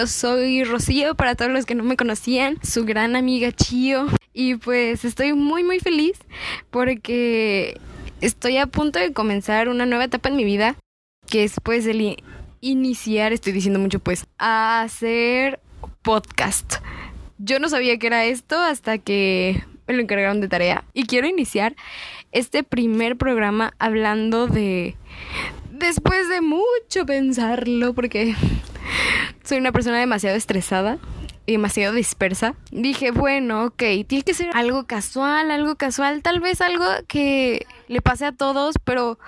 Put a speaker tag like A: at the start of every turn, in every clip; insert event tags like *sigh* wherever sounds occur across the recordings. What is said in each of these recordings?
A: yo soy Rocío para todos los que no me conocían, su gran amiga Chio y pues estoy muy muy feliz porque estoy a punto de comenzar una nueva etapa en mi vida que es pues el iniciar, estoy diciendo mucho pues, a hacer podcast. Yo no sabía que era esto hasta que me lo encargaron de tarea y quiero iniciar este primer programa hablando de después de mucho pensarlo, porque *laughs* soy una persona demasiado estresada y demasiado dispersa, dije, bueno, ok, tiene que ser algo casual, algo casual, tal vez algo que le pase a todos, pero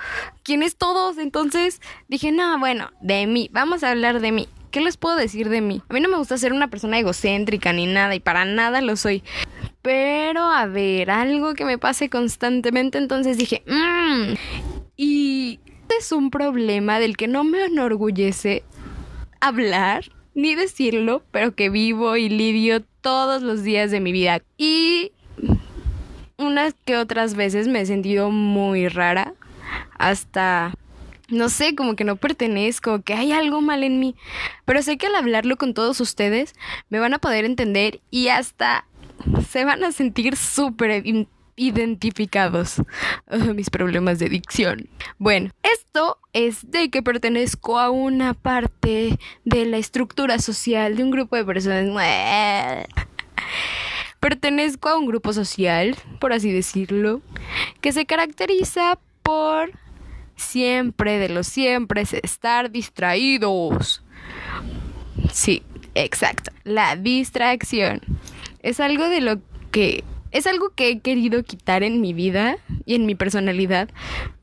A: ¿quién es todos? Entonces dije, no, bueno, de mí, vamos a hablar de mí. ¿Qué les puedo decir de mí? A mí no me gusta ser una persona egocéntrica ni nada y para nada lo soy. Pero a ver, algo que me pase constantemente, entonces dije, mmm. Y es un problema del que no me enorgullece hablar ni decirlo, pero que vivo y lidio todos los días de mi vida. Y unas que otras veces me he sentido muy rara, hasta, no sé, como que no pertenezco, que hay algo mal en mí. Pero sé que al hablarlo con todos ustedes me van a poder entender y hasta se van a sentir súper identificados *laughs* mis problemas de dicción. Bueno, esto es de que pertenezco a una parte de la estructura social de un grupo de personas. *laughs* Pertenezco a un grupo social, por así decirlo, que se caracteriza por siempre, de los siempre, estar distraídos. Sí, exacto. La distracción. Es algo de lo que es algo que he querido quitar en mi vida y en mi personalidad,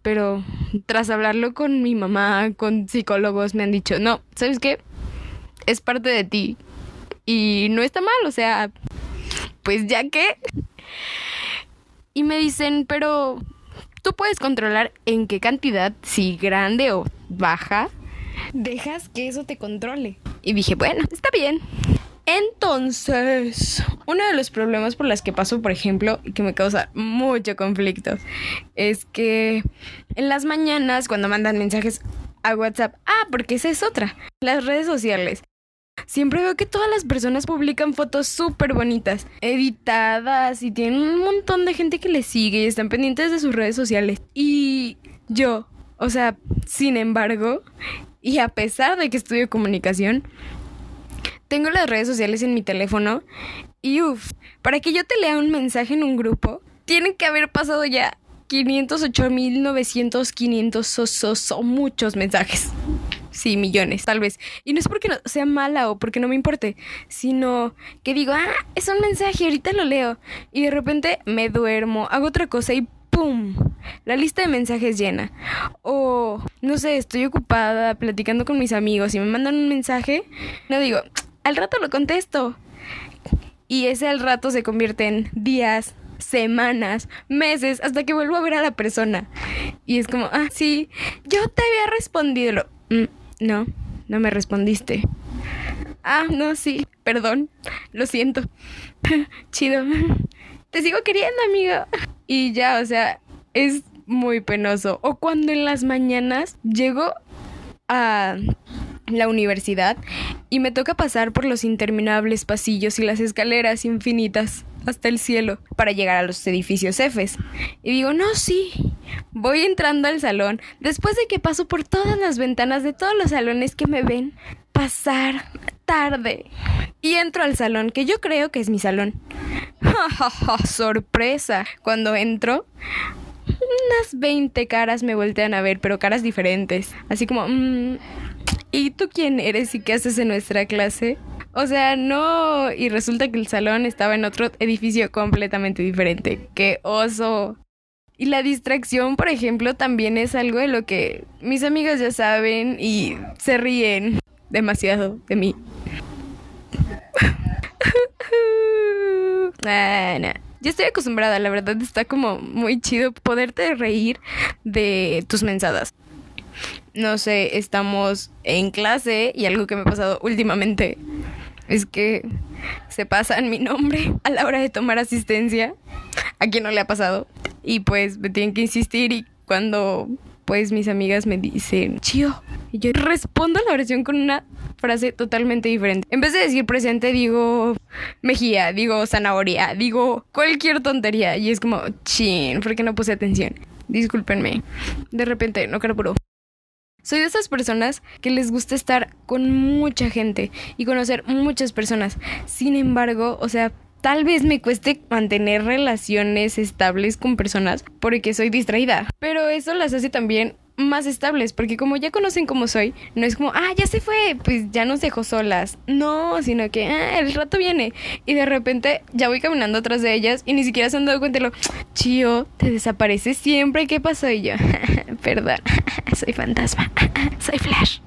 A: pero tras hablarlo con mi mamá, con psicólogos, me han dicho, no, ¿sabes qué? Es parte de ti y no está mal, o sea, pues ya que... Y me dicen, pero tú puedes controlar en qué cantidad, si grande o baja, dejas que eso te controle. Y dije, bueno, está bien. Entonces, uno de los problemas por los que paso, por ejemplo, y que me causa mucho conflicto, es que en las mañanas cuando mandan mensajes a WhatsApp, ah, porque esa es otra, las redes sociales. Siempre veo que todas las personas publican fotos súper bonitas, editadas y tienen un montón de gente que les sigue y están pendientes de sus redes sociales. Y yo, o sea, sin embargo, y a pesar de que estudio comunicación, tengo las redes sociales en mi teléfono y uff, para que yo te lea un mensaje en un grupo, tienen que haber pasado ya 508.900, 500 o muchos mensajes. Sí, millones, tal vez. Y no es porque sea mala o porque no me importe, sino que digo, ah, es un mensaje, ahorita lo leo. Y de repente me duermo, hago otra cosa y ¡pum! La lista de mensajes llena. O, no sé, estoy ocupada platicando con mis amigos y me mandan un mensaje. No digo, al rato lo contesto. Y ese al rato se convierte en días, semanas, meses, hasta que vuelvo a ver a la persona. Y es como, ah, sí, yo te había respondido. Mm, no, no me respondiste. Ah, no, sí, perdón, lo siento. *laughs* Chido. *laughs* Te sigo queriendo, amigo. Y ya, o sea, es muy penoso. O cuando en las mañanas llego a la universidad y me toca pasar por los interminables pasillos y las escaleras infinitas hasta el cielo para llegar a los edificios Fs. Y digo, no, sí, voy entrando al salón después de que paso por todas las ventanas de todos los salones que me ven pasar tarde. Y entro al salón, que yo creo que es mi salón. *laughs* Sorpresa. Cuando entro, unas 20 caras me voltean a ver, pero caras diferentes. Así como, mmm, ¿y tú quién eres y qué haces en nuestra clase? O sea, no, y resulta que el salón estaba en otro edificio completamente diferente. ¡Qué oso! Y la distracción, por ejemplo, también es algo de lo que mis amigas ya saben y se ríen demasiado de mí. *laughs* ah, Ya estoy acostumbrada, la verdad está como muy chido poderte reír de tus mensadas no sé, estamos en clase y algo que me ha pasado últimamente es que se pasan mi nombre *laughs* a la hora de tomar asistencia. A quien no le ha pasado. Y pues me tienen que insistir y cuando pues mis amigas me dicen, chío, y yo respondo la oración con una frase totalmente diferente. En vez de decir presente, digo mejía, digo zanahoria, digo cualquier tontería. Y es como, chin, ¿por qué no puse atención? Discúlpenme. De repente, no carburo. Soy de esas personas que les gusta estar con mucha gente y conocer muchas personas. Sin embargo, o sea, tal vez me cueste mantener relaciones estables con personas porque soy distraída. Pero eso las hace también más estables, porque como ya conocen cómo soy, no es como, ah, ya se fue, pues ya nos dejó solas. No, sino que, ah, el rato viene. Y de repente ya voy caminando atrás de ellas y ni siquiera se han dado cuenta de lo, chío, te desapareces siempre, ¿qué pasó? Y yo, *laughs* perdón, *laughs* soy fantasma, *laughs* soy Flash.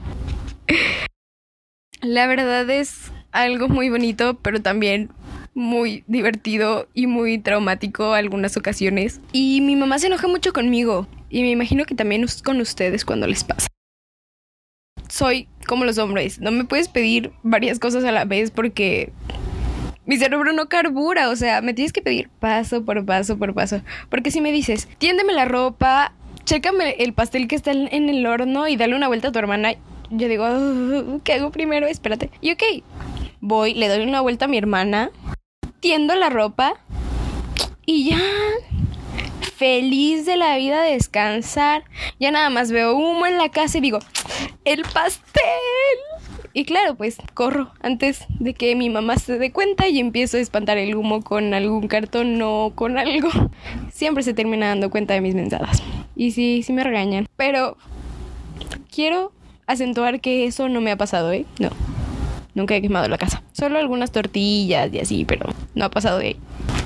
A: La verdad es algo muy bonito, pero también muy divertido y muy traumático algunas ocasiones. Y mi mamá se enoja mucho conmigo y me imagino que también con ustedes cuando les pasa. Soy como los hombres, no me puedes pedir varias cosas a la vez porque mi cerebro no carbura, o sea, me tienes que pedir paso por paso por paso. Porque si me dices, tiéndeme la ropa, chécame el pastel que está en el horno y dale una vuelta a tu hermana, yo digo, ¿qué hago primero? Espérate. Y ok, voy, le doy una vuelta a mi hermana, tiendo la ropa y ya feliz de la vida descansar. Ya nada más veo humo en la casa y digo, el pastel. Y claro, pues corro antes de que mi mamá se dé cuenta y empiezo a espantar el humo con algún cartón o con algo. *laughs* Siempre se termina dando cuenta de mis mensadas. Y sí, sí me regañan. Pero quiero acentuar que eso no me ha pasado, ¿eh? No. Nunca he quemado la casa. Solo algunas tortillas y así, pero no ha pasado ahí.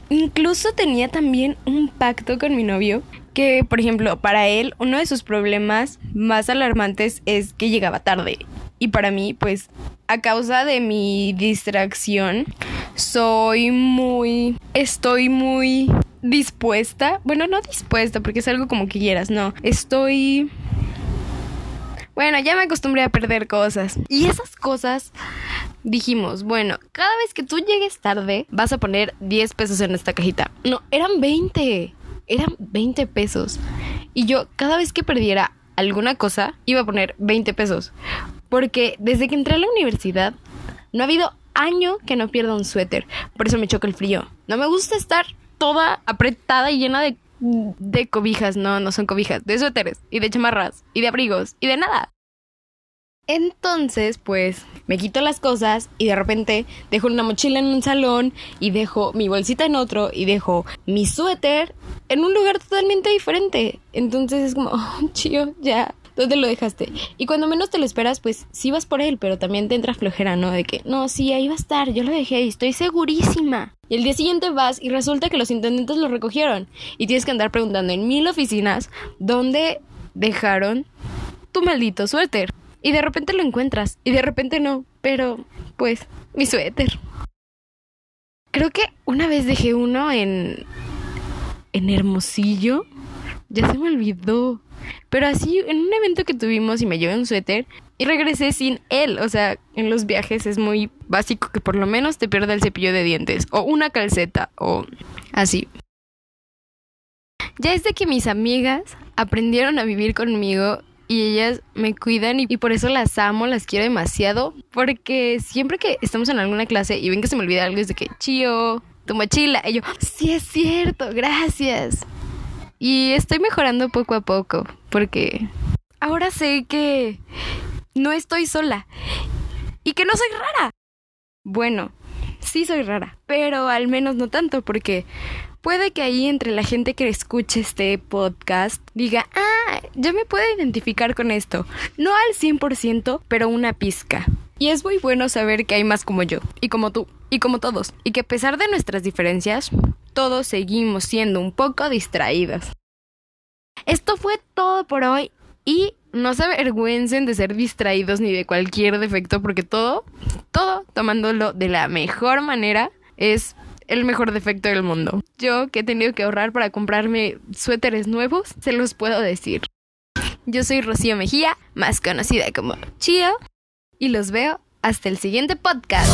A: Incluso tenía también un pacto con mi novio que, por ejemplo, para él uno de sus problemas más alarmantes es que llegaba tarde. Y para mí, pues, a causa de mi distracción, soy muy... Estoy muy dispuesta. Bueno, no dispuesta, porque es algo como que quieras, no. Estoy bueno, ya me acostumbré a perder cosas. Y esas cosas dijimos, bueno, cada vez que tú llegues tarde, vas a poner 10 pesos en esta cajita. No, eran 20. Eran 20 pesos. Y yo, cada vez que perdiera alguna cosa, iba a poner 20 pesos. Porque desde que entré a la universidad, no ha habido año que no pierda un suéter. Por eso me choca el frío. No me gusta estar toda apretada y llena de de cobijas, no, no son cobijas, de suéteres y de chamarras y de abrigos y de nada. Entonces, pues, me quito las cosas y de repente dejo una mochila en un salón y dejo mi bolsita en otro y dejo mi suéter en un lugar totalmente diferente. Entonces es como, *laughs* oh, chío, ya, ¿dónde lo dejaste? Y cuando menos te lo esperas, pues sí vas por él, pero también te entra flojera, ¿no? De que, no, sí, ahí va a estar, yo lo dejé y estoy segurísima. Y el día siguiente vas y resulta que los intendentes lo recogieron. Y tienes que andar preguntando en mil oficinas dónde dejaron tu maldito suéter. Y de repente lo encuentras y de repente no. Pero, pues, mi suéter. Creo que una vez dejé uno en... en Hermosillo. Ya se me olvidó. Pero así, en un evento que tuvimos y me llevé un suéter y regresé sin él. O sea, en los viajes es muy básico que por lo menos te pierda el cepillo de dientes o una calceta o así. Ya es de que mis amigas aprendieron a vivir conmigo y ellas me cuidan y, por eso las amo, las quiero demasiado. Porque siempre que estamos en alguna clase y ven que se me olvida algo es de que, chío, tu mochila. Y yo, sí es cierto, gracias. Y estoy mejorando poco a poco porque ahora sé que no estoy sola y que no soy rara. Bueno, sí soy rara, pero al menos no tanto porque puede que ahí entre la gente que escuche este podcast diga, ah, yo me puedo identificar con esto. No al 100%, pero una pizca. Y es muy bueno saber que hay más como yo, y como tú, y como todos, y que a pesar de nuestras diferencias, todos seguimos siendo un poco distraídos. Esto fue todo por hoy y no se avergüencen de ser distraídos ni de cualquier defecto porque todo, todo tomándolo de la mejor manera es el mejor defecto del mundo. Yo que he tenido que ahorrar para comprarme suéteres nuevos, se los puedo decir. Yo soy Rocío Mejía, más conocida como Chio, y los veo hasta el siguiente podcast.